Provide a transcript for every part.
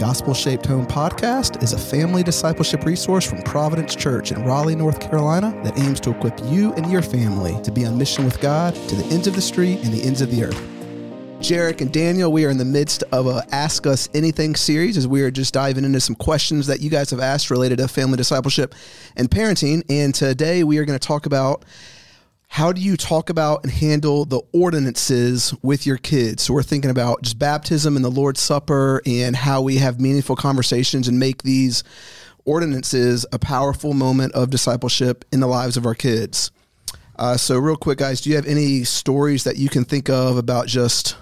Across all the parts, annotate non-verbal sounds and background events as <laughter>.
Gospel Shaped Home podcast is a family discipleship resource from Providence Church in Raleigh, North Carolina that aims to equip you and your family to be on mission with God to the ends of the street and the ends of the earth. Jarek and Daniel, we are in the midst of a Ask Us Anything series as we are just diving into some questions that you guys have asked related to family discipleship and parenting. And today we are going to talk about how do you talk about and handle the ordinances with your kids? So we're thinking about just baptism and the Lord's Supper and how we have meaningful conversations and make these ordinances a powerful moment of discipleship in the lives of our kids. Uh, so, real quick, guys, do you have any stories that you can think of about just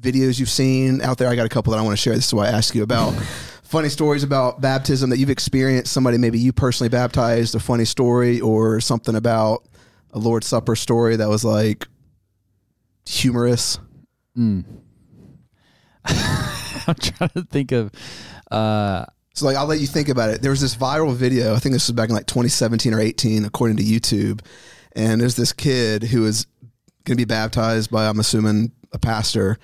videos you've seen out there? I got a couple that I want to share. This is why I ask you about <laughs> funny stories about baptism that you've experienced. Somebody maybe you personally baptized, a funny story, or something about a Lord's Supper story that was like humorous? Mm. <laughs> I'm trying to think of. Uh, so like I'll let you think about it. There was this viral video. I think this was back in like 2017 or 18, according to YouTube. And there's this kid who is going to be baptized by I'm assuming a pastor,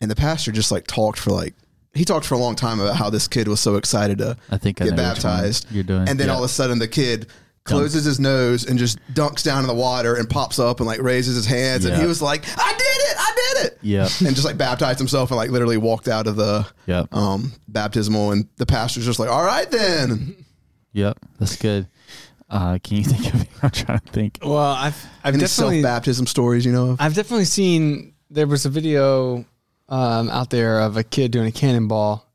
and the pastor just like talked for like he talked for a long time about how this kid was so excited to I think get one baptized. You're doing, and then yeah. all of a sudden the kid closes his nose and just dunks down in the water and pops up and like raises his hands and Yeah. he was like, "I did it! I did it!" Yeah. <laughs> and just like baptized himself and like literally walked out of the Yep. um, baptismal and the pastor's just like, "All right then." Yep, that's good. Uh, can you think of? <laughs> I'm trying to think. Well, I've I've Any self definitely baptism stories you know of? I've definitely seen there was a video um, out there of a kid doing a cannonball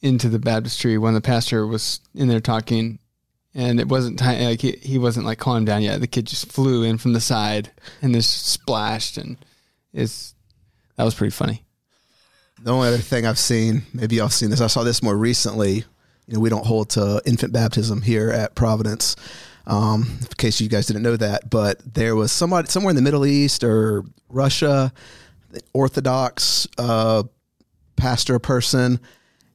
into the baptistry when the pastor was in there talking, and it wasn't ti- like he, he wasn't like calling down yet. The kid just flew in from the side and just splashed, and it's that was pretty funny. The only other thing I've seen, maybe y'all seen this, I saw this more recently. You know, we don't hold to infant baptism here at Providence. Um, in case you guys didn't know that, but there was somebody somewhere in the Middle East or Russia, Orthodox uh, pastor person.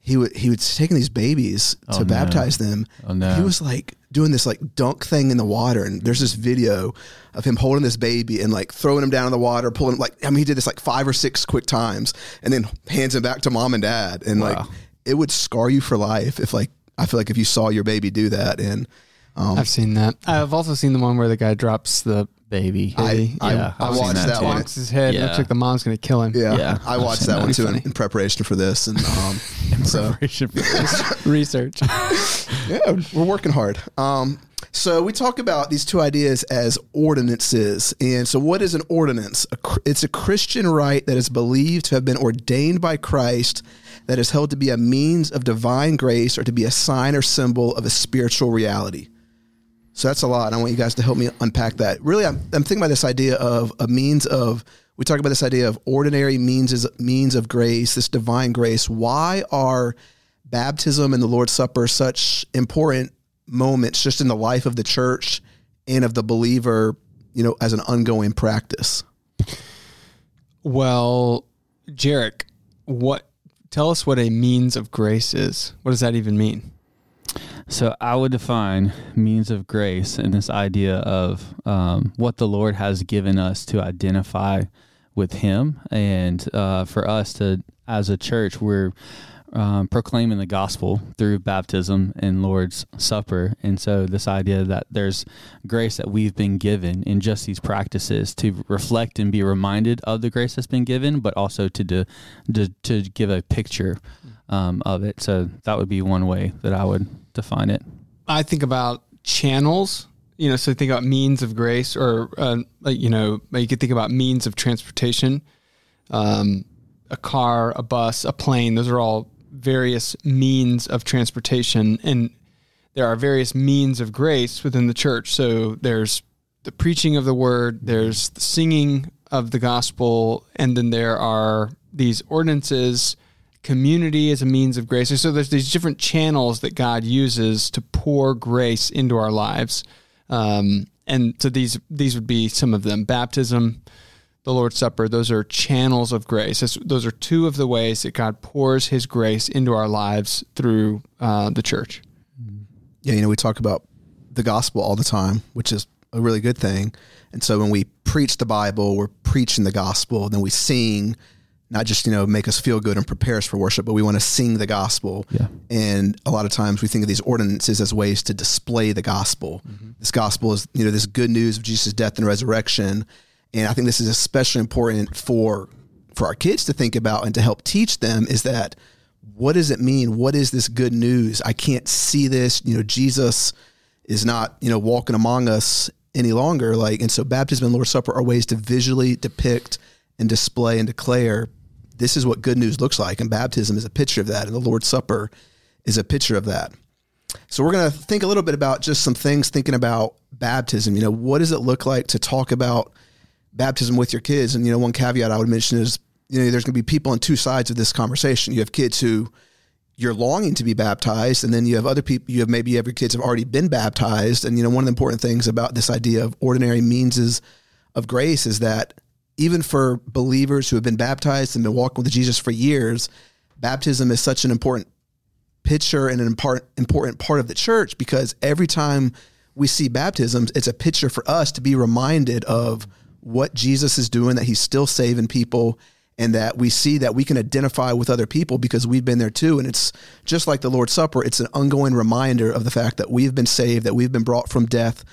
He would he was taking these babies Oh, to no. baptize them. Oh, no. He was like doing this like dunk thing in the water, and there's this video of him holding this baby and like throwing him down in the water, pulling him like I mean he did this like five or six quick times, and then hands him back to mom and dad, and like it would scar you for life if like I feel like if you saw your baby do that, and um, I've seen that. I've also seen the one where the guy drops the Baby. I- I- yeah, I I've watched that one. bonks his head. Yeah. looks like the mom's going to kill him. yeah, Yeah, I watched that that. one too in, in preparation for this, and um, <laughs> so Preparation for this. <laughs> Research. <laughs> yeah, we're working hard. Um, so we talk about these two ideas as ordinances, and so what is an ordinance? A, it's a Christian rite that is believed to have been ordained by Christ, that is held to be a means of divine grace or to be a sign or symbol of a spiritual reality. So that's a lot. and I want you guys to help me unpack that. Really, I'm, I'm thinking about this idea of a means of. We talk about this idea of ordinary means as means of grace, this divine grace. Why are baptism and the Lord's Supper such important moments just in the life of the church and of the believer? You know, as an ongoing practice. Well, Jarek, what? Tell us what a means of grace is. What does that even mean? So I would define means of grace and this idea of um, what the Lord has given us to identify with Him, and uh, for us to, as a church, we're um, proclaiming the gospel through baptism and Lord's Supper, and so this idea that there's grace that we've been given in just these practices to reflect and be reminded of the grace that's been given, but also to do, to, to give a picture um, of it. So that would be one way that I would define it. I think about channels. You know, so think about means of grace, or uh, you know, you could think about means of transportation. Um, a car, a bus, a plane. Those are all various means of transportation, and there are various means of grace within the church. So there's the preaching of the word, there's the singing of the gospel, and then there are these ordinances. Community is a means of grace. So there's these different channels that God uses to pour grace into our lives. Um, and so these these would be some of them: baptism, the Lord's Supper. Those are channels of grace. Those are two of the ways that God pours His grace into our lives through uh, the church. Yeah, you know, we talk about the gospel all the time, which is a really good thing. And so when we preach the Bible, we're preaching the gospel, then we sing not just you know make us feel good and prepare us for worship, but we want to sing the gospel. Yeah. And a lot of times we think of these ordinances as ways to display the gospel. Mm-hmm. This gospel is you know this good news of Jesus' death and resurrection, and I think this is especially important for for our kids to think about and to help teach them is that what does it mean? What is this good news? I can't see this. You know, Jesus is not you know walking among us any longer. Like, and so baptism and Lord's Supper are ways to visually depict and display and declare this is what good news looks like. And baptism is a picture of that. And the Lord's Supper is a picture of that. So we're going to think a little bit about just some things thinking about baptism. You know, what does it look like to talk about baptism with your kids? And, you know, one caveat I would mention is, you know, there's going to be people on two sides of this conversation. You have kids who you're longing to be baptized, and then you have other people, you have maybe you have your kids have already been baptized. And, you know, one of the important things about this idea of ordinary means is of grace is that even for believers who have been baptized and been walking with Jesus for years, baptism is such an important picture and an important part of the church because every time we see baptisms, it's a picture for us to be reminded of what Jesus is doing, that he's still saving people, and that we see that we can identify with other people because we've been there too. And it's just like the Lord's Supper, it's an ongoing reminder of the fact that we've been saved, that we've been brought from death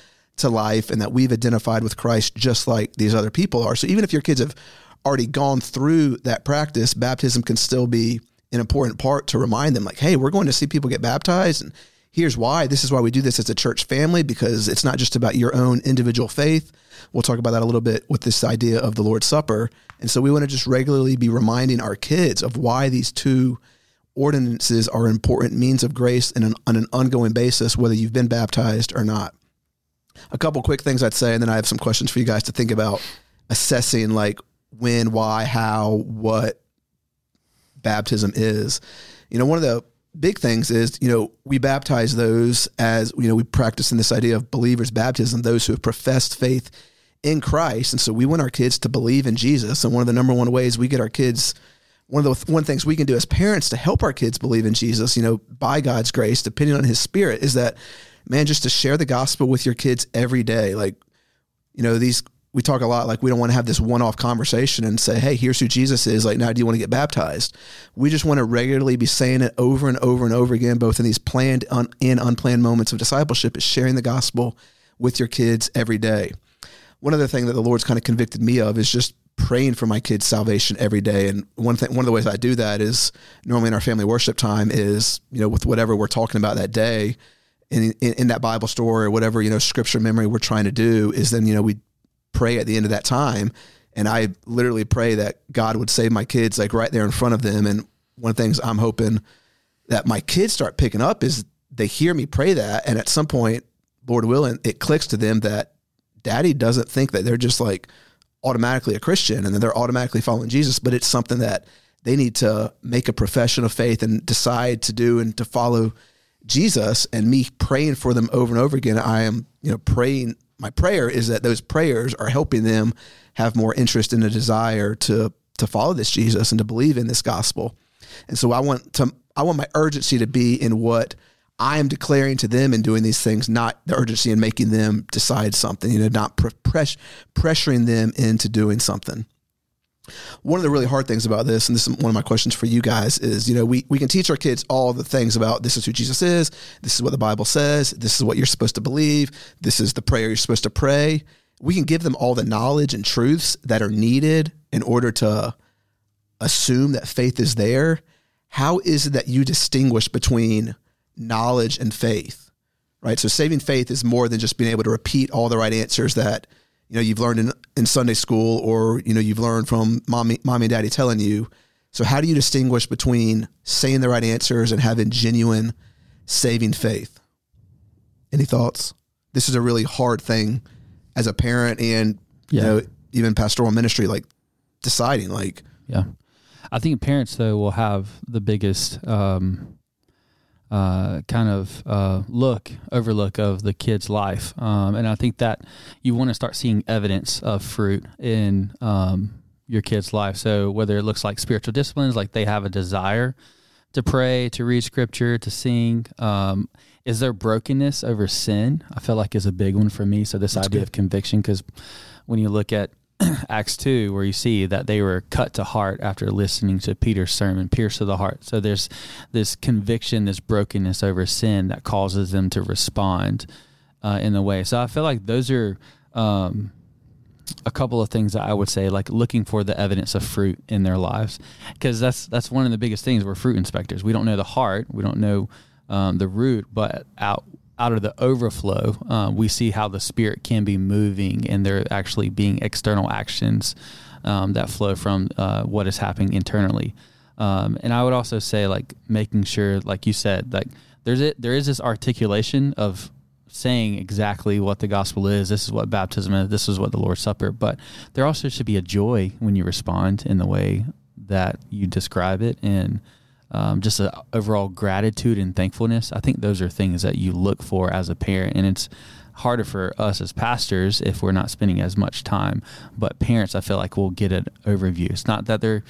to life and that we've identified with Christ just like these other people are. So even if your kids have already gone through that practice, baptism can still be an important part to remind them like, hey, we're going to see people get baptized and here's why. This is why we do this as a church family because it's not just about your own individual faith. We'll talk about that a little bit with this idea of the Lord's Supper. And so we want to just regularly be reminding our kids of why these two ordinances are important means of grace and on an ongoing basis, whether you've been baptized or not a couple quick things I'd say, and then I have some questions for you guys to think about assessing like when, why, how, what baptism is. You know, one of the big things is, you know, we baptize those as, you know, we practice in this idea of believers' baptism, those who have professed faith in Christ. And so we want our kids to believe in Jesus. And one of the number one ways we get our kids, one of the one things we can do as parents to help our kids believe in Jesus, you know, by God's grace, depending on his spirit, is that man, just to share the gospel with your kids every day. Like, you know, these, we talk a lot like we don't want to have this one off conversation and say, hey, here's who Jesus is. Like, now do you want to get baptized? We just want to regularly be saying it over and over and over again, both in these planned and unplanned moments of discipleship, is sharing the gospel with your kids every day. One other thing that the Lord's kind of convicted me of is just praying for my kids' salvation every day. And one thing, one of the ways I do that is normally in our family worship time is, you know, with whatever we're talking about that day, in, in, in that Bible story or whatever, you know, scripture memory we're trying to do is then, you know, we pray at the end of that time. And I literally pray that God would save my kids like right there in front of them. And one of the things I'm hoping that my kids start picking up is they hear me pray that. And at some point, Lord willing, it clicks to them that daddy doesn't think that they're just like automatically a Christian and that they're automatically following Jesus, but it's something that they need to make a profession of faith and decide to do and to follow Jesus and me praying for them over and over again, I am, you know, praying. My prayer is that those prayers are helping them have more interest and a desire to to follow this Jesus and to believe in this gospel. And so I want to I want my urgency to be in what I am declaring to them and doing these things, not the urgency in making them decide something, you know, not press, pressuring them into doing something one of the really hard things about this, and this is one of my questions for you guys, is you know we we can teach our kids all the things about this is who Jesus is, this is what the Bible says, this is what you're supposed to believe, this is the prayer you're supposed to pray. We can give them all the knowledge and truths that are needed in order to assume that faith is there. How is it that you distinguish between knowledge and faith? Right. So saving faith is more than just being able to repeat all the right answers that you know you've learned in, in Sunday school or you know you've learned from mommy mommy and daddy telling you. So how do you distinguish between saying the right answers and having genuine saving faith? Any thoughts? This is a really hard thing as a parent and yeah. you know even pastoral ministry like deciding like yeah. I think parents though will have the biggest um, uh, kind of uh, look overlook of the kid's life, um, and I think that you want to start seeing evidence of fruit in um, your kid's life. So whether it looks like spiritual disciplines, like they have a desire to pray, to read scripture, to sing. Um, is there brokenness over sin? I feel like is a big one for me. So this That's idea good. of conviction, because when you look at <clears throat> Acts 2, where you see that they were cut to heart after listening to Peter's sermon, pierced to the heart. So there's this conviction, this brokenness over sin that causes them to respond uh, in the way. So I feel like those are um, a couple of things that I would say, like looking for the evidence of fruit in their lives, because that's that's one of the biggest things. We're fruit inspectors. We don't know the heart, we don't know um, the root, but out out of the overflow, uh, we see how the spirit can be moving, and there actually being external actions um, that flow from uh, what is happening internally. Um, and I would also say, like making sure, like you said, like there's it, there is this articulation of saying exactly what the gospel is. This is what baptism is. This is what the Lord's Supper. But there also should be a joy when you respond in the way that you describe it, and um, just an overall gratitude and thankfulness. I think those are things that you look for as a parent, and it's harder for us as pastors if we're not spending as much time. But parents, I feel like will get an overview. It's not that they're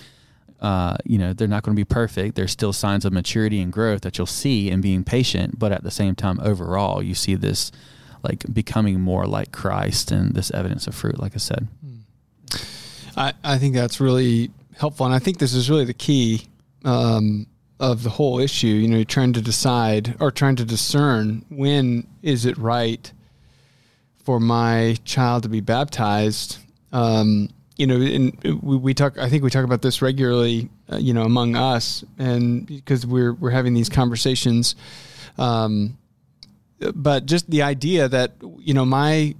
uh, you know they're not going to be perfect. There's still signs of maturity and growth that you'll see in being patient, but at the same time, overall, you see this like becoming more like Christ and this evidence of fruit. Like I said, I I think that's really helpful, and I think this is really the key um, of the whole issue. You know, you're trying to decide or trying to discern when is it right for my child to be baptized. Um, you know, and we, we, talk. I think we talk about this regularly. Uh, you know, among us, and because we're we're having these conversations. Um, but just the idea that you know my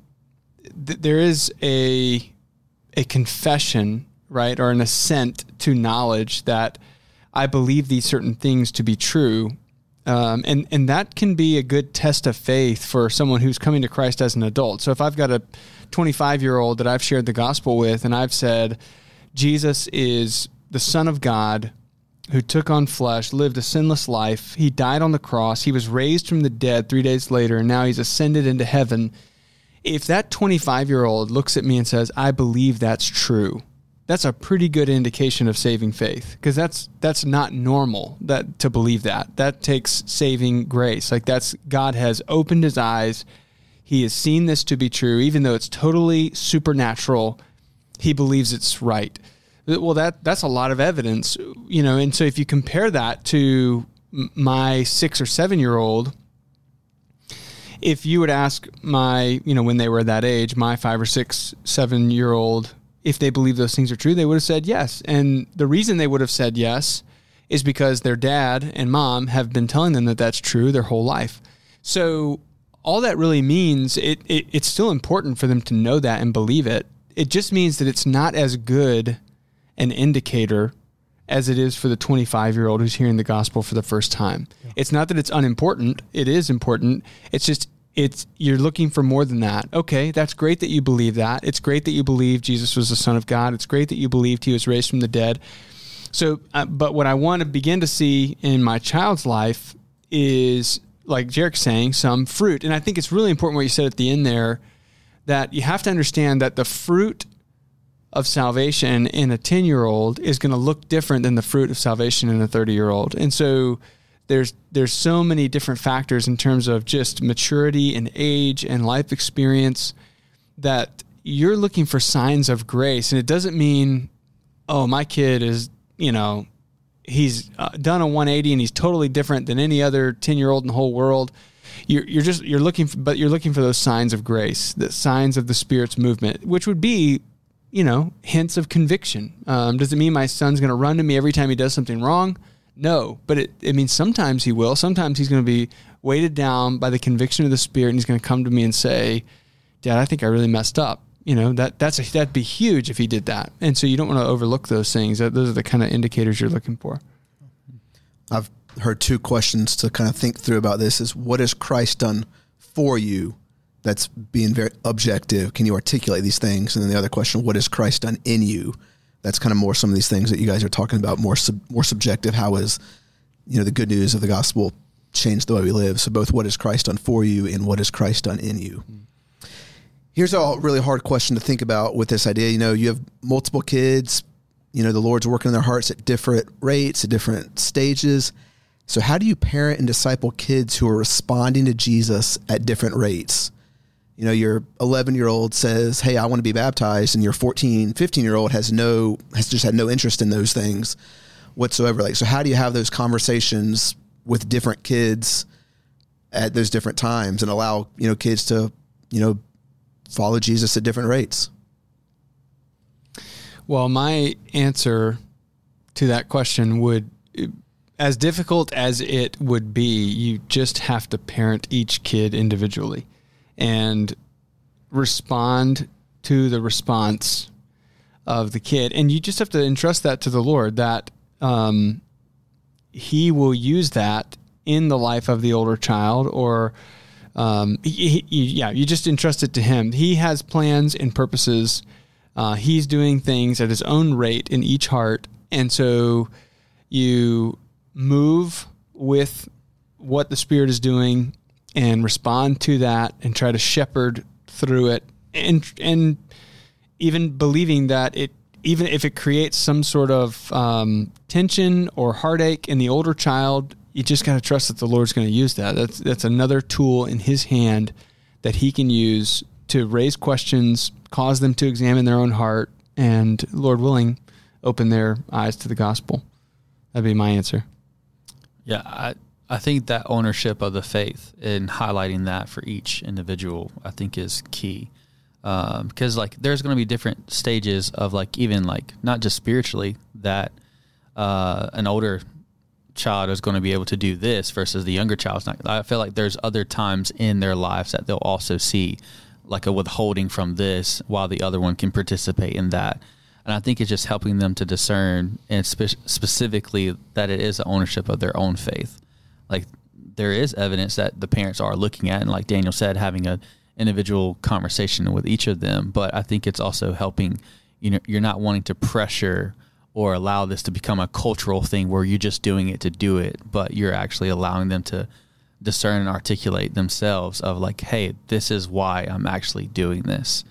th- there is a a confession right or an assent to knowledge that I believe these certain things to be true. Um, and, and that can be a good test of faith for someone who's coming to Christ as an adult. So if I've got a 25 year old that I've shared the gospel with and I've said, Jesus is the Son of God who took on flesh, lived a sinless life. He died on the cross. He was raised from the dead three days later, and now he's ascended into heaven. If that 25 year old looks at me and says, I believe that's true, that's a pretty good indication of saving faith because that's that's not normal that to believe that. That takes saving grace. Like that's god has opened his eyes. He has seen this to be true. Even though it's totally supernatural he believes it's right. Well that that's a lot of evidence you know and so if you compare that to my 6 or 7 year old if you would ask my you know when they were that age my 5 or 6 7 year old if they believe those things are true, they would have said yes. And the reason they would have said yes is because their dad and mom have been telling them that that's true their whole life. So all that really means it, it it's still important for them to know that and believe it. It just means that it's not as good an indicator as it is for the 25 year old who's hearing the gospel for the first time. Yeah. It's not that it's unimportant. It is important. It's just it's you're looking for more than that. Okay, that's great that you believe that. It's great that you believe Jesus was the Son of God. It's great that you believed He was raised from the dead. So, uh, but what I want to begin to see in my child's life is, like Jarek's saying, some fruit. And I think it's really important what you said at the end there that you have to understand that the fruit of salvation in a 10 year old is going to look different than the fruit of salvation in a 30 year old. And so, there's there's so many different factors in terms of just maturity and age and life experience that you're looking for signs of grace. And it doesn't mean oh my kid is you know he's uh, done a 180 and he's totally different than any other 10 year old in the whole world. You're, you're just you're looking for, but you're looking for those signs of grace the signs of the spirit's movement which would be you know hints of conviction. Um, does it mean my son's going to run to me every time he does something wrong no, but it, it means sometimes he will. Sometimes he's going to be weighted down by the conviction of the Spirit, and he's going to come to me and say, "Dad, I think I really messed up." You know that that's a, that'd be huge if he did that. And so you don't want to overlook those things. Those are the kind of indicators you're looking for. I've heard two questions to kind of think through about this: is what has Christ done for you? That's being very objective. Can you articulate these things? And then the other question: What has Christ done in you? That's kind of more some of these things that you guys are talking about more sub, more subjective. How is you know the good news of the gospel changed the way we live? So both what has christ done for you and what has christ done in you? Mm. Here's a really hard question to think about with this idea. You know you have multiple kids you know the lord's working in their hearts at different rates at different stages. So how do you parent and disciple kids who are responding to jesus at different rates you know, your 11 year old says, Hey, I want to be baptized. And your 14, 15 year old has no, has just had no interest in those things whatsoever. Like, so how do you have those conversations with different kids at those different times and allow, you know, kids to, you know, follow Jesus at different rates? Well, my answer to that question would, as difficult as it would be, you just have to parent each kid individually and respond to the response of the kid. And you just have to entrust that to the Lord that um, He will use that in the life of the older child or. Um, he, he, yeah, you just entrust it to him. He has plans and purposes. Uh, he's doing things at his own rate in each heart. And so you move with what the Spirit is doing and respond to that and try to shepherd through it. And and even believing that it even if it creates some sort of um, tension or heartache in the older child you just got to trust that the lord's going to use that. That's that's another tool in his hand that he can use to raise questions cause them to examine their own heart and lord willing open their eyes to the gospel. That'd be my answer. Yeah i I think that ownership of the faith and highlighting that for each individual, I think is key. Um, because like there's going to be different stages of like even like not just spiritually that uh, an older child is going to be able to do this versus the younger child's not. I feel like there's other times in their lives that they'll also see like a withholding from this while the other one can participate in that. And I think it's just helping them to discern and spe- specifically that it is the ownership of their own faith like there is evidence that the parents are looking at and like Daniel said having a individual conversation with each of them. But I think it's also helping you know you're not wanting to pressure or allow this to become a cultural thing where you're just doing it to do it but you're actually allowing them to discern and articulate themselves of like hey this is why I'm actually doing this.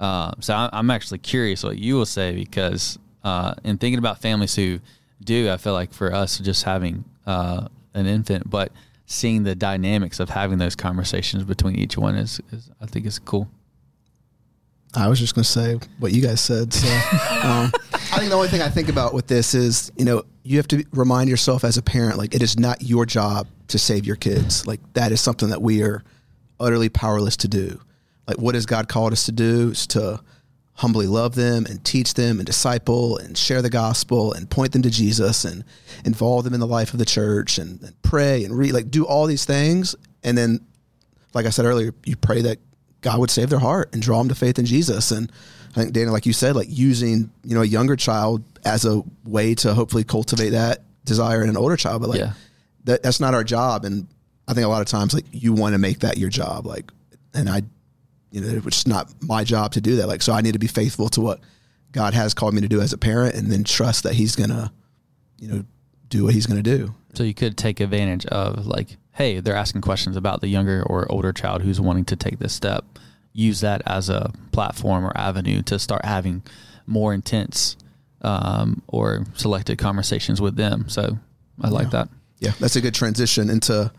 Uh, so I'm actually curious what you will say because uh, in thinking about families who do I feel like for us just having uh, an infant, but seeing the dynamics of having those conversations between each one is, is I think is cool. I was just going to say what you guys said. So, <laughs> um, I think the only thing I think about with this is, you know, you have to remind yourself as a parent, like it is not your job to save your kids. Like that is something that we are utterly powerless to do. Like what has God called us to do is to humbly love them and teach them and disciple and share the gospel and point them to Jesus and involve them in the life of the church and, and pray and read, like do all these things. And then, like I said earlier, you pray that God would save their heart and draw them to faith in Jesus. And I think, Dana, like you said, like using, you know, a younger child as a way to hopefully cultivate that desire in an older child. But like, yeah. that, that's not our job. And I think a lot of times, like, you want to make that your job. Like, and I you know, it's not my job to do that. Like, so I need to be faithful to what God has called me to do as a parent, and then trust that He's gonna, you know, do what He's gonna do. So you could take advantage of like, hey, they're asking questions about the younger or older child who's wanting to take this step. Use that as a platform or avenue to start having more intense um, or selected conversations with them. So I like yeah. that. Yeah, that's a good transition into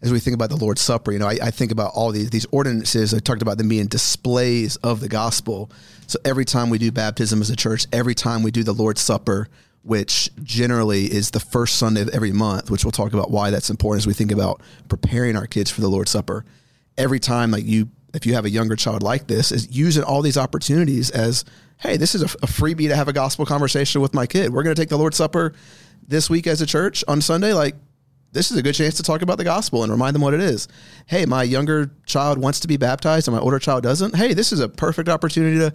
as we think about the Lord's Supper, you know, I, I, think about all these these ordinances. I talked about them being displays of the gospel. So every time we do baptism as a church, every time we do the Lord's Supper, which generally is the first Sunday of every month, which we'll talk about why that's important as we think about preparing our kids for the Lord's Supper. Every time, like you, if you have a younger child like this, is using all these opportunities as, hey, this is a, a freebie to have a gospel conversation with my kid. We're going to take the Lord's Supper this week as a church on Sunday. Like, this is a good chance to talk about the gospel and remind them what it is. Hey, my younger child wants to be baptized and my older child doesn't. Hey, this is a perfect opportunity to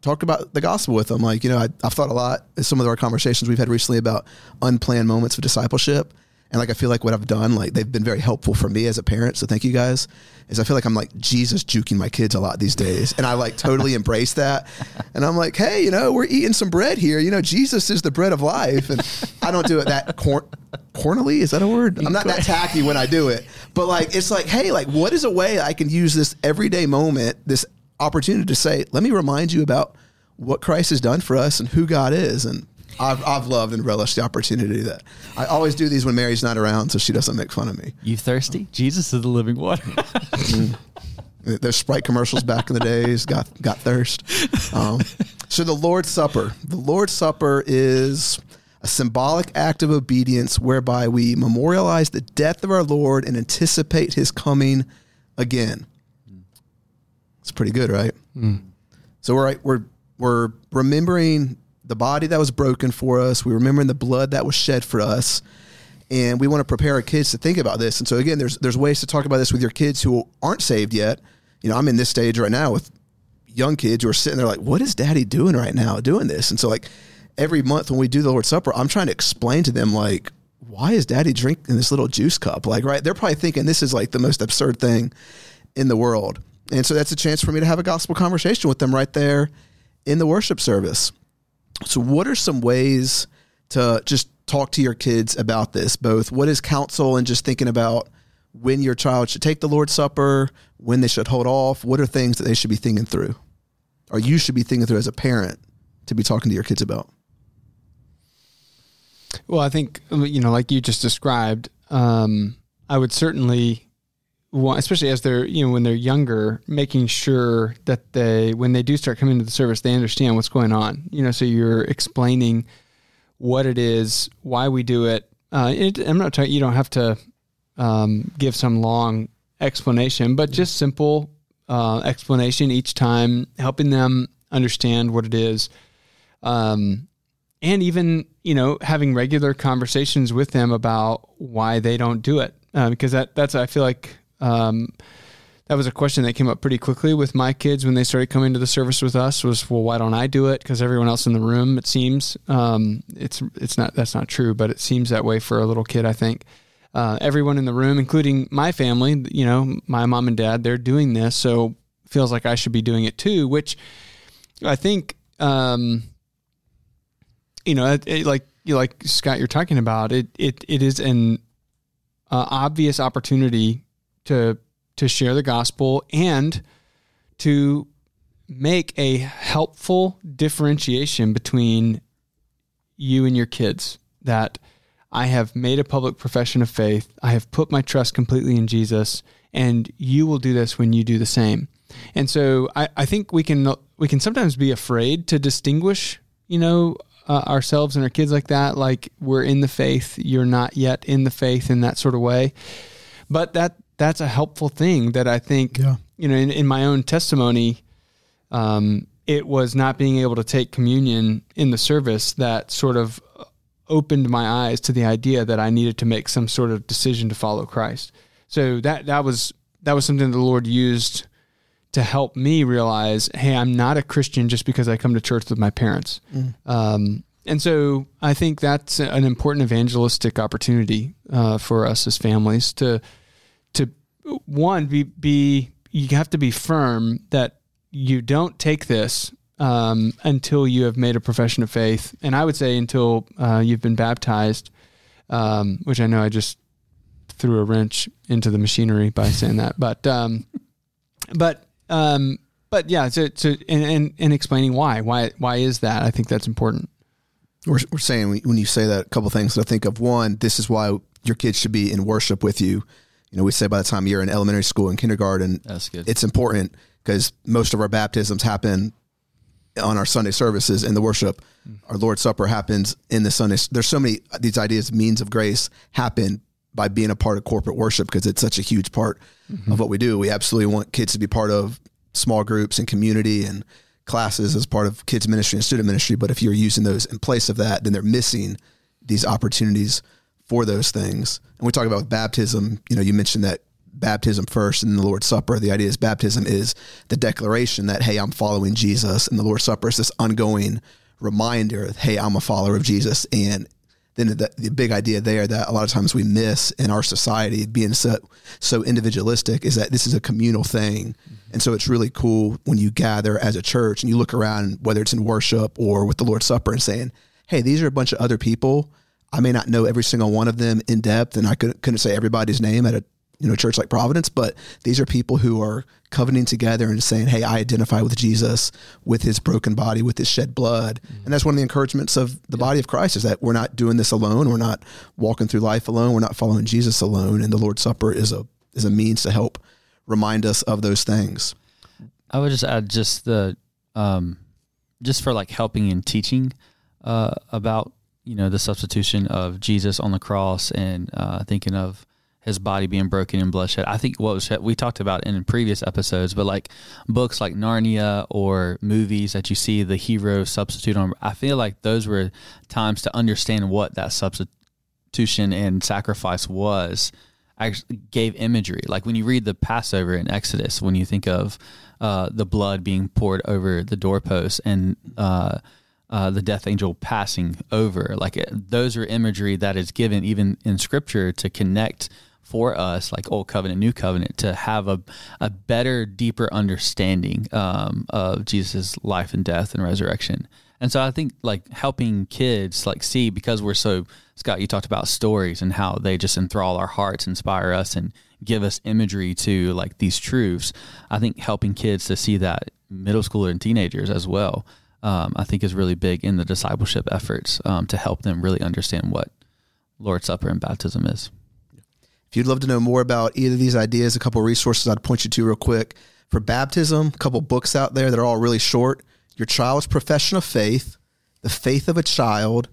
talk about the gospel with them. Like, you know, I, have thought a lot in some of our conversations we've had recently about unplanned moments of discipleship. And like, I feel like what I've done, like, they've been very helpful for me as a parent. So thank you guys. Is I feel like I'm like Jesus juking my kids a lot these days. And I like totally <laughs> embrace that. And I'm like, hey, you know, we're eating some bread here. You know, Jesus is the bread of life. And I don't do it that cor- cornily. Is that a word? I'm not that tacky when I do it. But like, it's like, hey, like, what is a way I can use this everyday moment, this opportunity to say, let me remind you about what Christ has done for us and who God is. And I've, I've loved and relished the opportunity that I always do these when Mary's not around so she doesn't make fun of me. You thirsty? Jesus is the living water. mm. Those Sprite commercials back in the days got got thirst. Um, so the Lord's Supper. The Lord's Supper is a symbolic act of obedience whereby we memorialize the death of our Lord and anticipate His coming again. It's pretty good, right? Mm. So we're we're we're remembering the body that was broken for us. We remember remembering the blood that was shed for us and we want to prepare our kids to think about this. And so again, there's there's ways to talk about this with your kids who aren't saved yet. You know, I'm in this stage right now with young kids who are sitting there like, "What is Daddy doing right now, doing this?" And so like every month when we do the Lord's Supper, I'm trying to explain to them like, "Why is Daddy drinking this little juice cup?" Like, right? They're probably thinking this is like the most absurd thing in the world. And so that's a chance for me to have a gospel conversation with them right there in the worship service. So, what are some ways to just talk to your kids about this, both what is counsel and just thinking about when your child should take the Lord's Supper, when they should hold off, what are things that they should be thinking through, or you should be thinking through as a parent to be talking to your kids about? Well, I think, you know, like you just described, um, I would certainly want, especially as they're, you know, when they're younger, making sure that they, when they do start coming to the service, they understand what's going on. You know, so you're explaining what it is, why we do it. Uh, it I'm not talking. You don't have to um, give some long explanation, but just simple uh, explanation each time, helping them understand what it is, um, and even you know having regular conversations with them about why they don't do it, uh, because that that's I feel like. Um, that was a question that came up pretty quickly with my kids when they started coming to the service with us was well why don't i do it? Because everyone else in the room it seems um, it's it's not that's not true but it seems that way for a little kid i think. Uh, everyone in the room including my family you know my mom and dad they're doing this so feels like i should be doing it too which i think um, you know it, it, like like scott you're talking about it it, it is an uh, obvious opportunity to to share the gospel and to make a helpful differentiation between you and your kids that I have made a public profession of faith. I have put my trust completely in Jesus, and you will do this when you do the same. And so I, I think we can we can sometimes be afraid to distinguish, you know, uh, ourselves and our kids like that. Like we're in the faith, you're not yet in the faith in that sort of way. But that that's a helpful thing that I think, yeah. you know, in, in my own testimony, um, it was not being able to take communion in the service that sort of opened my eyes to the idea that I needed to make some sort of decision to follow Christ. So that that was that was something the Lord used to help me realize, hey, I'm not a Christian just because I come to church with my parents. Mm. Um, and so I think that's an important evangelistic opportunity uh, for us as families to one be be you have to be firm that you don't take this um, until you have made a profession of faith, and I would say until uh, you've been baptized, um, which I know I just threw a wrench into the machinery by saying that, but um, but um, but yeah, so, so and, and and explaining why why why is that? I think that's important. We're, we're saying when you say that a couple things that I think of one, this is why your kids should be in worship with you you know, we say by the time you're in elementary school and kindergarten, That's good. it's important because most of our baptisms happen on our Sunday services in the worship. Mm. Our Lord's Supper happens in the Sunday. There's so many these ideas, means of grace happen by being a part of corporate worship because it's such a huge part mm-hmm. of what we do. We absolutely want kids to be part of small groups and community and classes as part of kids ministry and student ministry. But if you're using those in place of that, then they're missing these opportunities for those things. And we talk about baptism, you know, you mentioned that baptism first and the Lord's Supper. The idea is baptism is the declaration that, hey, I'm following Jesus. And the Lord's Supper is this ongoing reminder, hey, I'm a follower of Jesus. And then the, the big idea there that a lot of times we miss in our society being so, so individualistic is that this is a communal thing. Mm-hmm. And so it's really cool when you gather as a church and you look around, whether it's in worship or with the Lord's Supper and saying, hey, these are a bunch of other people I may not know every single one of them in depth, and I couldn't, couldn't say everybody's name at a you know church like Providence, but these are people who are covenanting together and saying, "Hey, I identify with Jesus, with His broken body, with His shed blood," mm-hmm. and that's one of the encouragements of the yeah. body of Christ is that we're not doing this alone. We're not walking through life alone. We're not following Jesus alone, and the Lord's Supper is a is a means to help remind us of those things. I would just add just the um, just for like helping and teaching uh, about you know the substitution of Jesus on the cross and uh, thinking of his body being broken and bloodshed. I think what was we talked about in previous episodes, but like books like Narnia or movies that you see the hero substitute on. I feel like those were times to understand what that substitution and sacrifice was. Actually, gave imagery. Like when you read the Passover in Exodus, when you think of uh, the blood being poured over the doorposts and uh, uh, the death angel passing over. Like it, those are imagery that is given even in scripture to connect for us, like Old Covenant, New Covenant, to have a, a better, deeper understanding um, of Jesus' life and death and resurrection. And so I think like helping kids like see because we're so Scott, you talked about stories and how they just enthrall our hearts, inspire us, and give us imagery to like these truths. I think helping kids to see that middle schooler and teenagers as well um, I think is really big in the discipleship efforts um, to help them really understand what Lord's Supper and baptism is. If you'd love to know more about either of these ideas, a couple resources I'd point you to real quick. For baptism, a couple books out there that are all really short. Your Child's Profession of Faith, The Faith of a Child,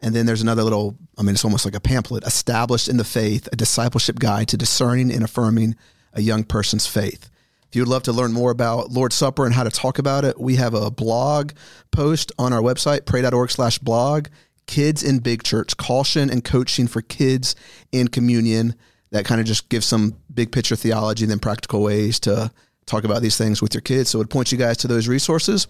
and then there's another little, I mean, it's almost like a pamphlet, Established in the Faith, a discipleship guide to discerning and affirming a young person's faith. If you'd love to learn more about Lord's Supper and how to talk about it, we have a blog post on our website, pray.org slash blog, Kids in Big Church, caution and coaching for kids in communion. That kind of just gives some big picture theology and then practical ways to talk about these things with your kids. So it would point you guys to those resources.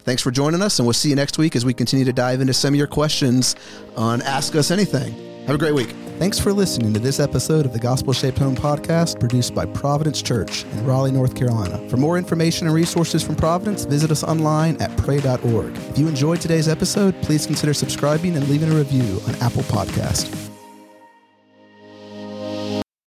Thanks for joining us, and we'll see you next week as we continue to dive into some of your questions on Ask Us Anything. Have a great week. Thanks for listening to this episode of the Gospel Shaped Home podcast produced by Providence Church in Raleigh, North Carolina. For more information and resources from Providence, visit us online at pray.org. If you enjoyed today's episode, please consider subscribing and leaving a review on Apple Podcast.